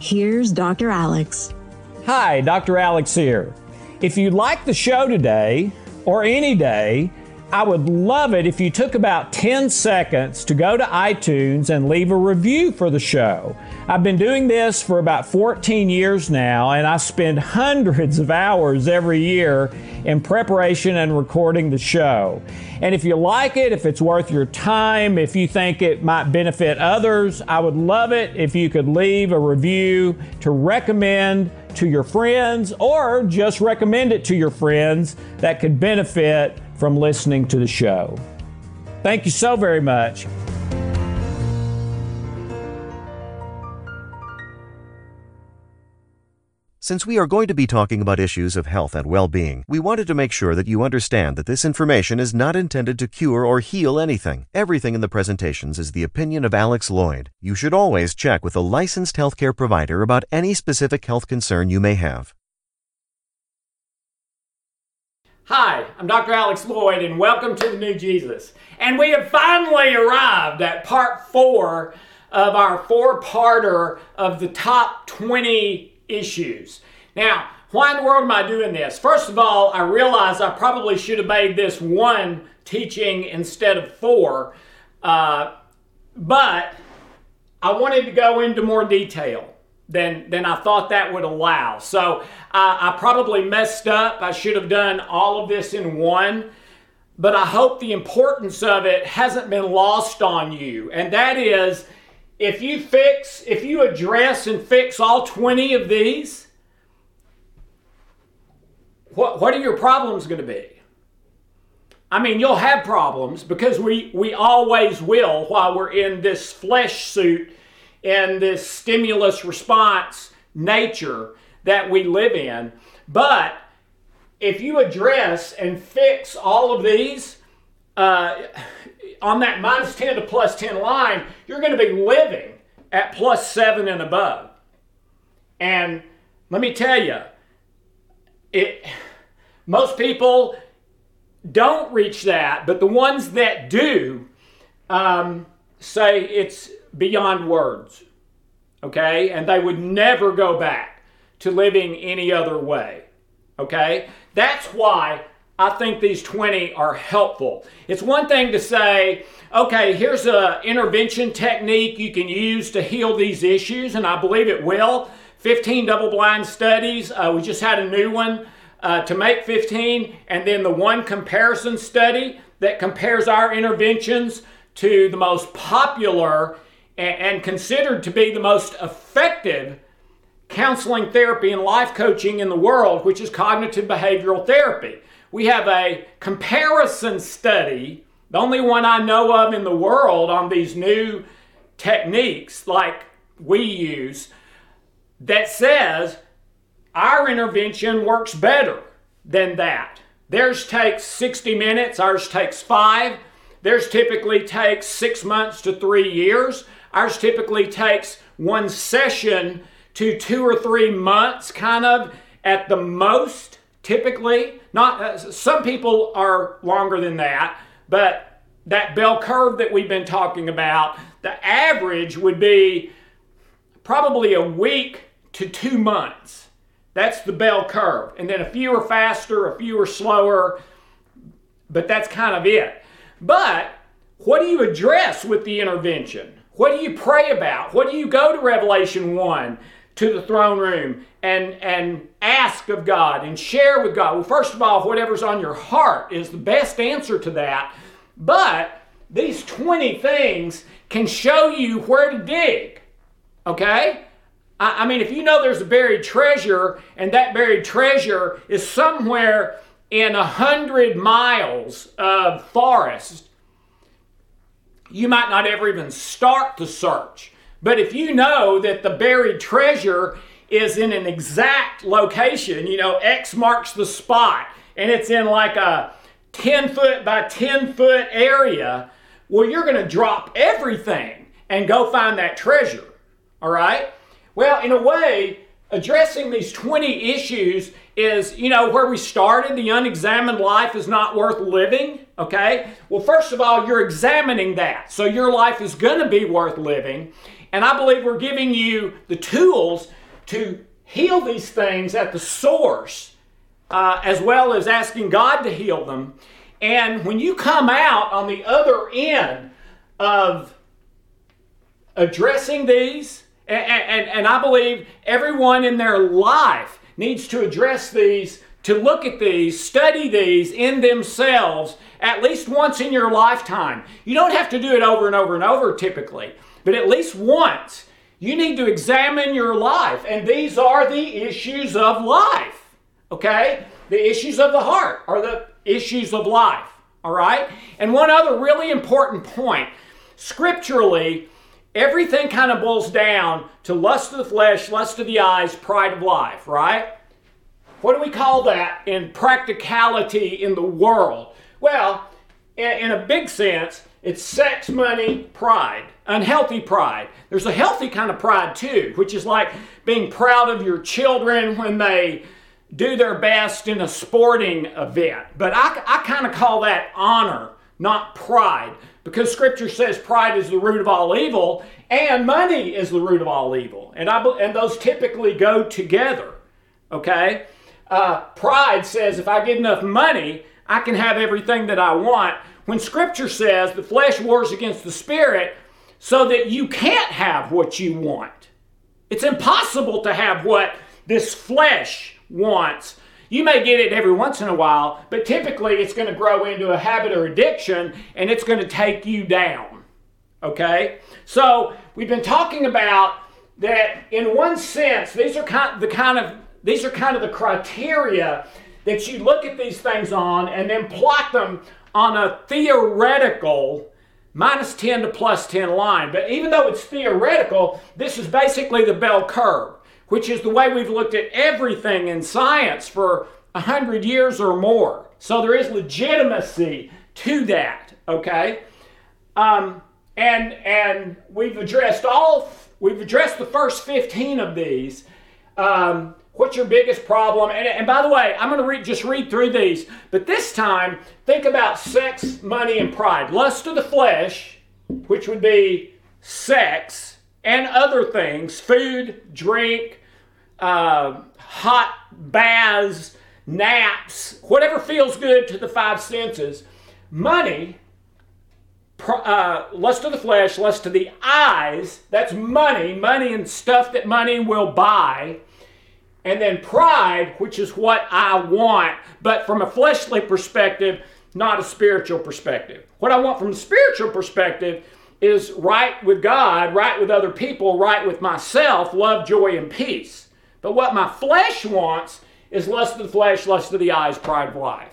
Here's Dr. Alex. Hi, Dr. Alex here. If you like the show today, or any day, I would love it if you took about 10 seconds to go to iTunes and leave a review for the show. I've been doing this for about 14 years now, and I spend hundreds of hours every year in preparation and recording the show. And if you like it, if it's worth your time, if you think it might benefit others, I would love it if you could leave a review to recommend to your friends or just recommend it to your friends that could benefit from listening to the show. Thank you so very much. Since we are going to be talking about issues of health and well being, we wanted to make sure that you understand that this information is not intended to cure or heal anything. Everything in the presentations is the opinion of Alex Loyd. You should always check with a licensed healthcare provider about any specific health concern you may have. Hi, I'm Dr. Alex Loyd, and welcome to the New Jesus. And we have finally arrived at part four of our four parter of the top 20 issues. Now, why in the world am I doing this? First of all, I realize I probably should have made this one teaching instead of four, uh, but I wanted to go into more detail than, than I thought that would allow. So I, I probably messed up. I should have done all of this in one, but I hope the importance of it hasn't been lost on you. And that is, if you fix, if you address and fix all 20 of these, what, what are your problems going to be? I mean, you'll have problems because we, we always will while we're in this flesh suit and this stimulus response nature that we live in. But if you address and fix all of these, uh, on that minus 10 to plus 10 line, you're going to be living at plus 7 and above. And let me tell you, it, most people don't reach that, but the ones that do um, say it's beyond words. Okay? And they would never go back to living any other way. Okay? That's why I think these 20 are helpful. It's one thing to say, okay, here's an intervention technique you can use to heal these issues, and I believe it will. 15 double blind studies. Uh, we just had a new one uh, to make 15, and then the one comparison study that compares our interventions to the most popular and, considered to be the most effective counseling therapy and life coaching in the world, which is cognitive behavioral therapy. We have a comparison study, the only one I know of in the world on these new techniques like we use, that says our intervention works better than that. Theirs takes 60 minutes, ours takes five. Theirs typically takes six months to three years. Ours typically takes one session to two or three months, kind of at the most typically. Not uh, some people are longer than that but that bell curve that we've been talking about the average would be probably a week to two months. That's the bell curve. And then a few are faster a few are slower but that's kind of it. But what do you address with the intervention what do you pray about what do you go to revelation 1 to the throne room and, and ask of God and share with God. Well, first of all, whatever's on your heart is the best answer to that. But these 20 things can show you where to dig. Okay? I, I mean, if you know there's a buried treasure and that buried treasure is somewhere in a hundred miles of forest, you might not ever even start the search But if you know that the buried treasure is in an exact location, you know, X marks the spot, and it's in like a 10 foot by 10 foot area, well, you're going to drop everything and go find that treasure. All right? Well, in a way, addressing these 20 issues is, you know, where we started. The unexamined life is not worth living. Okay? Well, first of all, you're examining that. So your life is going to be worth living. And I believe we're giving you the tools to heal these things at the source, uh, as well as asking God to heal them. And when you come out on the other end of addressing these, and, and, and I believe everyone in their life needs to address these, to look at these, study these in themselves at least once in your lifetime. You don't have to do it over and over and over typically, but at least once. You need to examine your life, and these are the issues of life. Okay? The issues of the heart are the issues of life. All right? And one other really important point scripturally, everything kind of boils down to lust of the flesh, lust of the eyes, pride of life, right? What do we call that in practicality in the world? Well, in a big sense, it's sex, money, pride, unhealthy pride. There's a healthy kind of pride too, which is like being proud of your children when they do their best in a sporting event. But I, I kind of call that honor, not pride because scripture says pride is the root of all evil and money is the root of all evil and I, and those typically go together okay uh, pride says if i get enough money i can have everything that i want when scripture says the flesh wars against the spirit so that you can't have what you want it's impossible to have what this flesh wants you may get it every once in a while, but typically it's going to grow into a habit or addiction and it's going to take you down. Okay? So we've been talking about that in one sense, these are kind the kind of these are kind of the criteria that you look at these things on and then plot them on a theoretical minus 10 to plus 10 line. But even though it's theoretical, this is basically the bell curve which is the way we've looked at everything in science for a hundred years or more. So there is legitimacy to that, okay? Um, and and we've addressed all we've addressed the first 15 of these. Um, what's your biggest problem? And, and by the way, I'm going to read, just read through these, but this time think about sex, money, and pride. Lust of the flesh, which would be sex and other things, food, drink, uh, hot baths, naps, whatever feels good to the five senses. Money, uh, lust of the flesh, lust of the eyes, that's money, money and stuff that money will buy. And then pride, which is what I want, but from a fleshly perspective, not a spiritual perspective. What I want from a spiritual perspective is right with God, right with other people, right with myself, love, joy, and peace. But what my flesh wants is lust of the flesh, lust of the eyes, pride of life.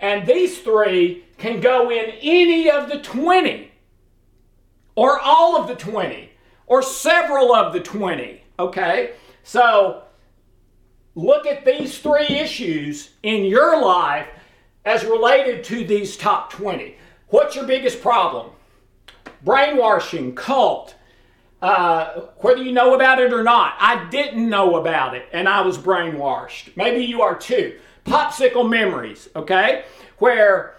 And these three can go in any of the 20, or all of the 20, or several of the 20. Okay? So look at these three issues in your life as related to these top 20. What's your biggest problem? Brainwashing, cult, uh, whether you know about it or not. I didn't know about it and I was brainwashed. Maybe you are too. Popsicle memories, okay? Where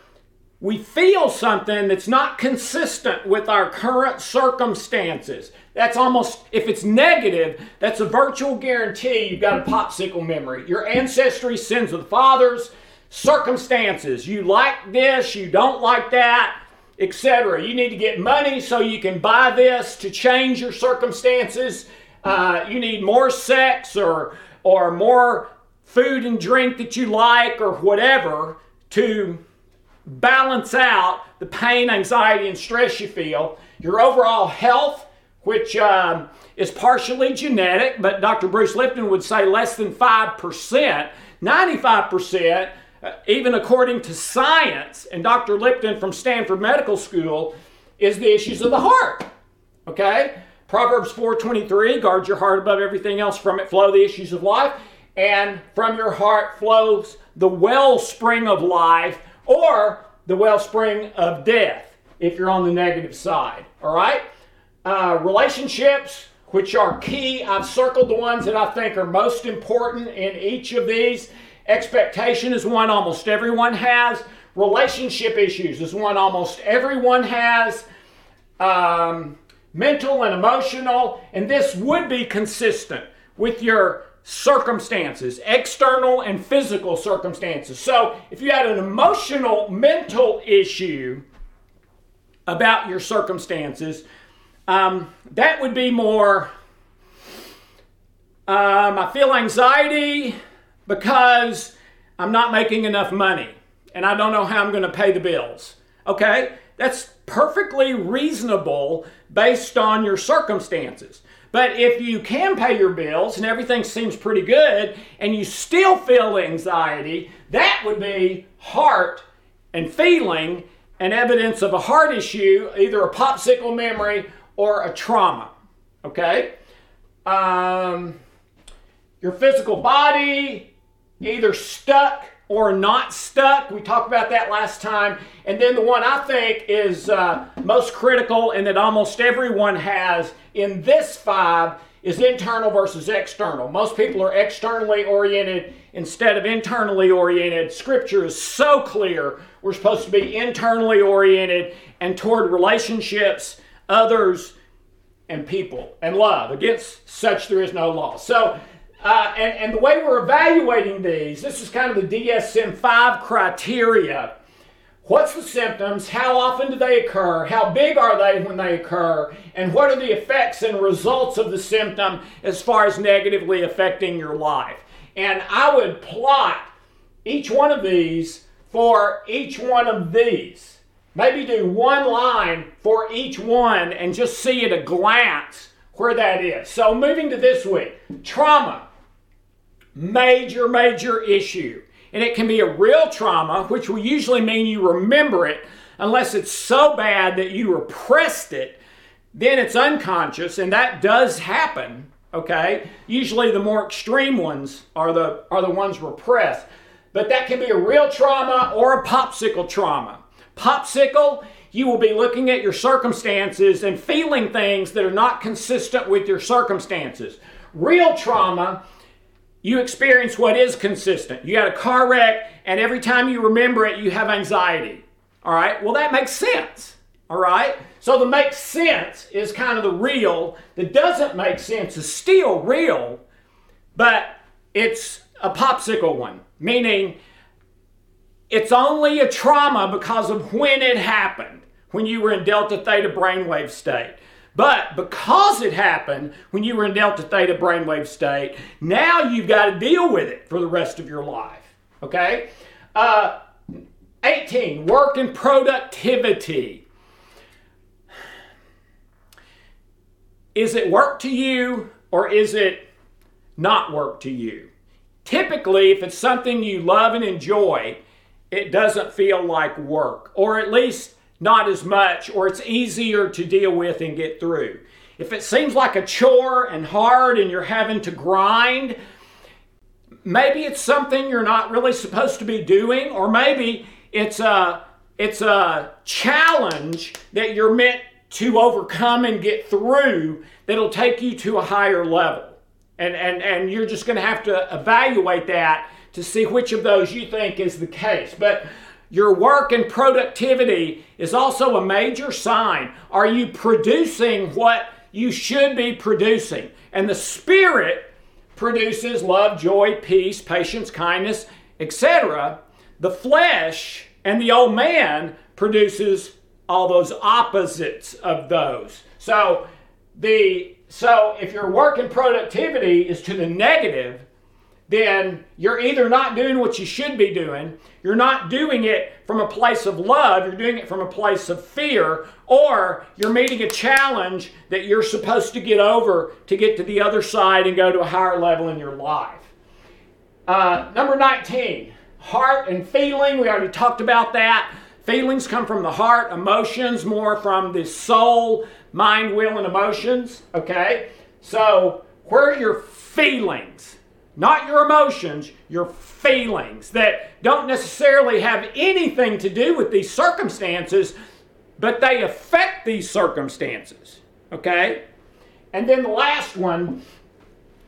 we feel something that's not consistent with our current circumstances. That's almost, if it's negative, that's a virtual guarantee you've got a popsicle memory. Your ancestry, sins of the fathers, circumstances. You like this, you don't like that etc. You need to get money so you can buy this to change your circumstances. Uh, you need more sex or or more food and drink that you like or whatever to balance out the pain, anxiety, and stress you feel. Your overall health, which um, is partially genetic, but Dr. Bruce Lipton would say less than 5%, 95% uh, even according to science, and Dr. Lipton from Stanford Medical School, is the issues of the heart. Okay? Proverbs 4:23, guard your heart above everything else, from it flow the issues of life, and from your heart flows the wellspring of life or the wellspring of death if you're on the negative side. All right? Uh, relationships, which are key. I've circled the ones that I think are most important in each of these. Expectation is one almost everyone has. Relationship issues is one almost everyone has. Um, mental and emotional, and this would be consistent with your circumstances, external and physical circumstances. So if you had an emotional, mental issue about your circumstances, um, that would be more. Um, I feel anxiety because I'm not making enough money and I don't know how I'm going to pay the bills. Okay? That's perfectly reasonable based on your circumstances. But if you can pay your bills and everything seems pretty good and you still feel anxiety, that would be heart and feeling and evidence of a heart issue, either a popsicle memory or a trauma. Okay? Um, your physical body either stuck or not stuck. We talked about that last time. And then the one I think is uh, most critical and that almost everyone has in this five is internal versus external. Most people are externally oriented instead of internally oriented. Scripture is so clear. We're supposed to be internally oriented and toward relationships, others, and people, and love. Against such there is no law. So uh, and, and the way we're evaluating these, this is kind of the DSM 5 criteria. What's the symptoms? How often do they occur? How big are they when they occur? And what are the effects and results of the symptom as far as negatively affecting your life? And I would plot each one of these for each one of these. Maybe do one line for each one and just see at a glance where that is. So, moving to this week trauma major, major issue. And it can be a real trauma, which will usually mean you remember it, unless it's so bad that you repressed it, then it's unconscious, and that does happen. Okay? Usually the more extreme ones are the are the ones repressed. But that can be a real trauma or a popsicle trauma. Popsicle, you will be looking at your circumstances and feeling things that are not consistent with your circumstances. Real trauma you experience what is consistent. You had a car wreck, and every time you remember it, you have anxiety. All right? Well, that makes sense. All right? So the makes sense is kind of the real. The doesn't make sense is still real, but it's a popsicle one, meaning it's only a trauma because of when it happened, when you were in delta theta brainwave state. But because it happened when you were in delta theta brainwave state, now you've got to deal with it for the rest of your life. Okay? Uh, 18, work and productivity. Is it work to you or is it not work to you? Typically, if it's something you love and enjoy, it doesn't feel like work, or at least not as much, or it's easier to deal with and get through. If it seems like a chore and hard and you're having to grind, maybe it's something you're not really supposed to be doing, or maybe it's a it's a challenge that you're meant to overcome and get through that'll take you to a higher level. And, and, and you're just going to have to evaluate that to see which of those you think is the case. But your work and productivity is also a major sign. Are you producing what you should be producing? And the Spirit produces love, joy, peace, patience, kindness, etc. The flesh and the old man produces all those opposites of those. So the so if your work and productivity is to the negative, then you're either not doing what you should be doing, you're not doing it from a place of love, you're doing it from a place of fear, or you're meeting a challenge that you're supposed to get over to get to the other side and go to a higher level in your life. Uh, number 19, heart and feeling. We already talked about that. Feelings come from the heart, emotions more from the soul, mind, will, and emotions. Okay? So, where are your feelings? Not your emotions, your feelings that don't necessarily have anything to do with these circumstances, but they affect these circumstances. Okay? And then the last one,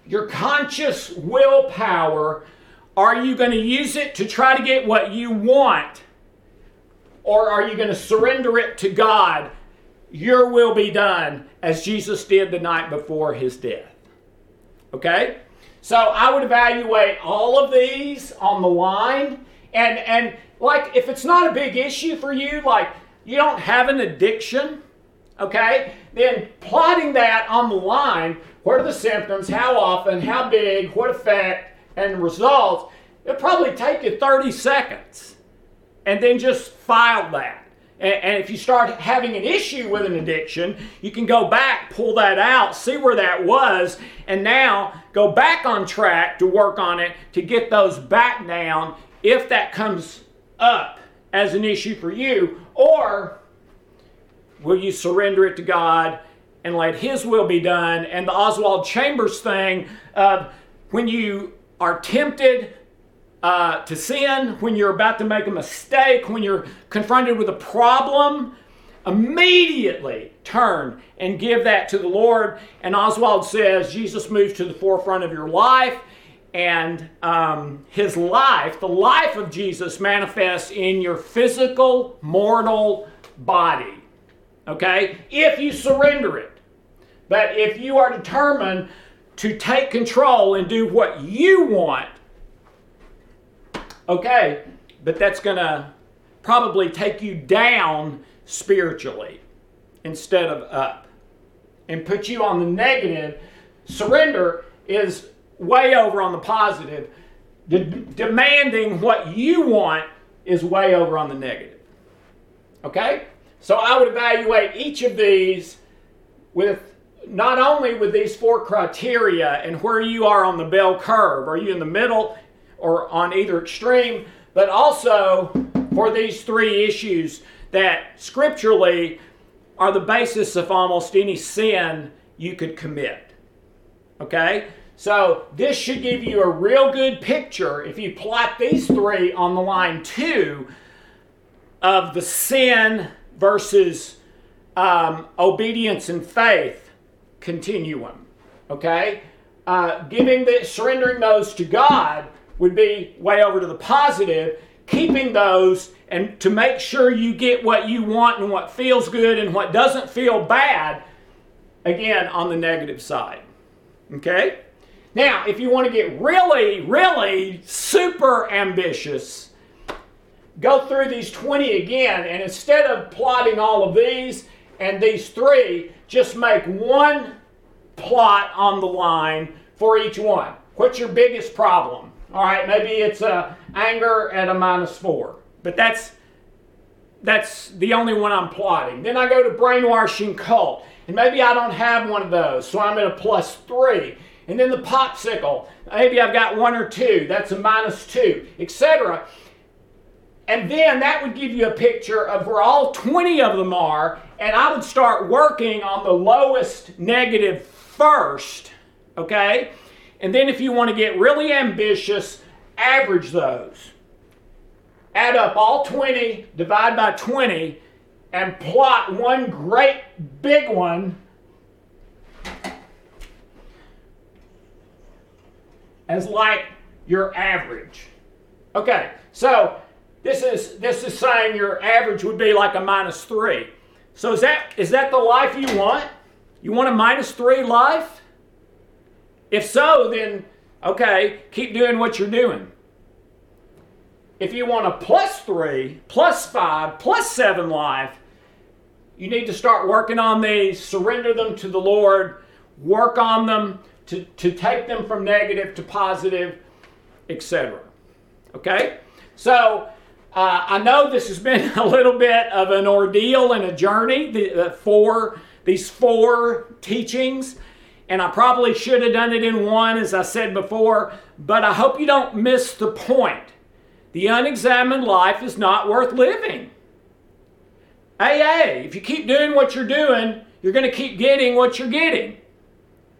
your conscious willpower. Are you going to use it to try to get what you want? Or are you going to surrender it to God? Your will be done, as Jesus did the night before his death. Okay? So I would evaluate all of these on the line. And, and like, if it's not a big issue for you, like you don't have an addiction, okay, then plotting that on the line, what are the symptoms, how often, how big, what effect, and results, it'll probably take you 30 seconds. And then just file that. And, if you start having an issue with an addiction, you can go back, pull that out, see where that was, and now go back on track to work on it to get those back down if that comes up as an issue for you. Or will you surrender it to God and let His will be done? And the Oswald Chambers thing of when you are tempted uh, to sin, when you're about to make a mistake, when you're confronted with a problem, immediately turn and give that to the Lord. And Oswald says Jesus moves to the forefront of your life, and um, his life, the life of Jesus, manifests in your physical, mortal body. Okay? If you surrender it. But if you are determined to take control and do what you want, Okay, but that's going to probably take you down spiritually instead of up and put you on the negative. Surrender is way over on the positive. De- demanding what you want is way over on the negative. Okay? So I would evaluate each of these with not only with these four criteria and where you are on the bell curve. Are you in the middle? Or on either extreme, but also for these three issues that scripturally are the basis of almost any sin you could commit. Okay? So this should give you a real good picture if you plot these three on the line two of the sin versus um, obedience and faith continuum. Okay? Uh, giving the surrendering those to God would be way over to the positive, keeping those and to make sure you get what you want and what feels good and what doesn't feel bad, again, on the negative side. Okay? Now, if you want to get really, really super ambitious, go through these 20 again, and instead of plotting all of these and these three, just make one plot on the line for each one. What's your biggest problem? All right, maybe it's uh, anger at a minus four, but that's that's the only one I'm plotting. Then I go to brainwashing cult, and maybe I don't have one of those, so I'm at a plus three. And then the popsicle, maybe I've got one or two, that's a minus two, etc. And then that would give you a picture of where all 20 of them are, and I would start working on the lowest negative first, okay? And then if you want to get really ambitious, average those. Add up all 20, divide by 20, and plot one great big one as like your average. Okay, so this is this is saying your average would be like a minus three. So is that is that the life you want? You want a minus three life? If so, then okay, keep doing what you're doing. If you want a plus three, plus five, plus seven life, you need to start working on these, surrender them to the Lord, work on them to, to take them from negative to positive, etc. Okay? So, uh, I know this has been a little bit of an ordeal and a journey, the, the four, these four teachings and I probably should have done it in one, as I said before, but I hope you don't miss the point. The unexamined life is not worth living. AA, if you keep doing what you're doing, you're going to keep getting what you're getting.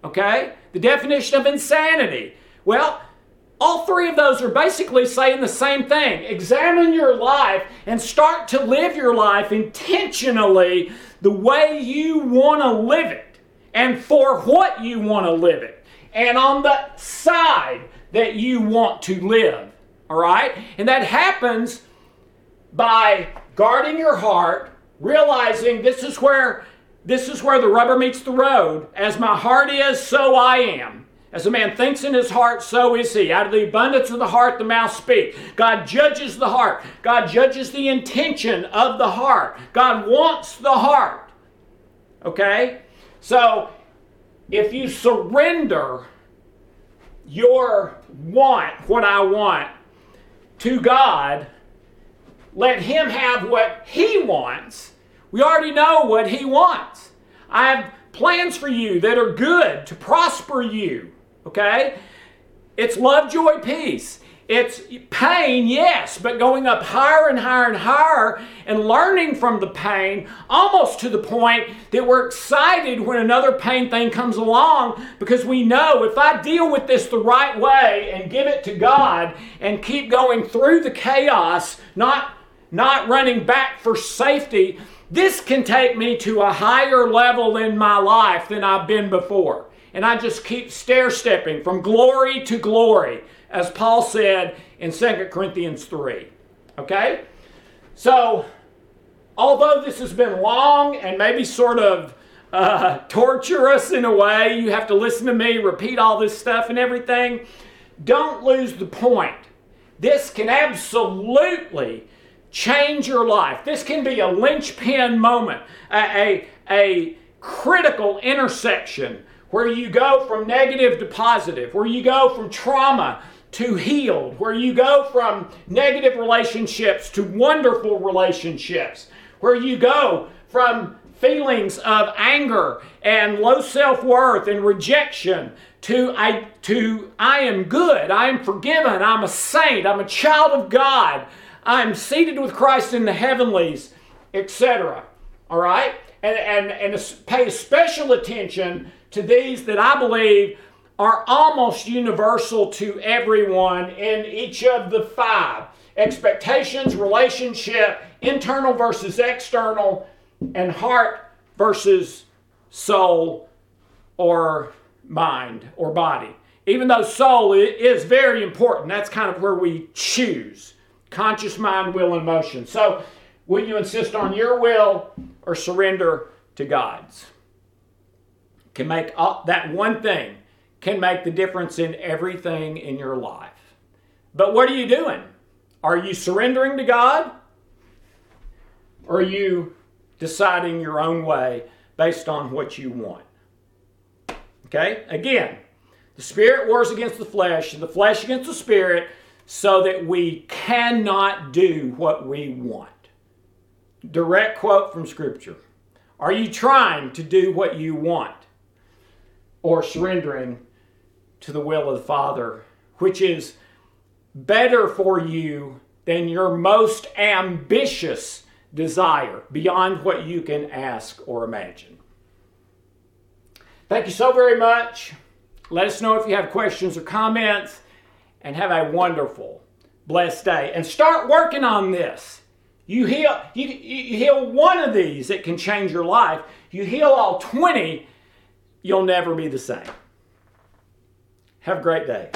Okay? The definition of insanity. Well, all three of those are basically saying the same thing. Examine your life and start to live your life intentionally the way you want to live it and for what you want to live it and on the side that you want to live. All right? And that happens by guarding your heart, realizing this is where this is where the rubber meets the road. As my heart is, so I am. As a man thinks in his heart, so is he. Out of the abundance of the heart, the mouth speaks. God judges the heart. God judges the intention of the heart. God wants the heart. Okay? So, if you surrender your want, what I want, to God, let Him have what He wants. We already know what He wants. I have plans for you that are good to prosper you. Okay? It's love, joy, peace. It's pain, yes, but going up higher and higher and higher and learning from the pain almost to the point that we're excited when another pain thing comes along because we know if I deal with this the right way and give it to God and keep going through the chaos, not, not running back for safety, this can take me to a higher level in my life than I've been before. And I just keep stair stepping from glory to glory, as Paul said in 2 Corinthians 3. Okay? So, although this has been long and maybe sort of uh, torturous in a way, you have to listen to me repeat all this stuff and everything, don't lose the point. This can absolutely change your life. This can be a linchpin moment, a, a, a critical intersection where you go from negative to positive, where you go from trauma to healed, where you go from negative relationships to wonderful relationships, where you go from feelings of anger and low self-worth and rejection to I to I am good, I am forgiven, I'm a saint, I'm a child of God, I'm seated with Christ in the heavenlies, etc. All right? And, and, and pay special attention to these that I believe are almost universal to everyone in each of the five expectations, relationship, internal versus external, and heart versus soul or mind or body. Even though soul is very important, that's kind of where we choose conscious mind, will, and motion. So, will you insist on your will or surrender to God's? can make all, that one thing can make the difference in everything in your life. But what are you doing? Are you surrendering to God? Or are you deciding your own way based on what you want? Okay? Again, the spirit wars against the flesh and the flesh against the spirit so that we cannot do what we want. Direct quote from Scripture. Are you trying to do what you want? or surrendering to the will of the Father, which is better for you than your most ambitious desire, beyond what you can ask or imagine. Thank you so very much. Let us know if you have questions or comments, and have a wonderful, blessed day. And start working on this. You heal, you, you heal one of these, it can change your life. You heal all 20, you'll never be the same. Have a great day.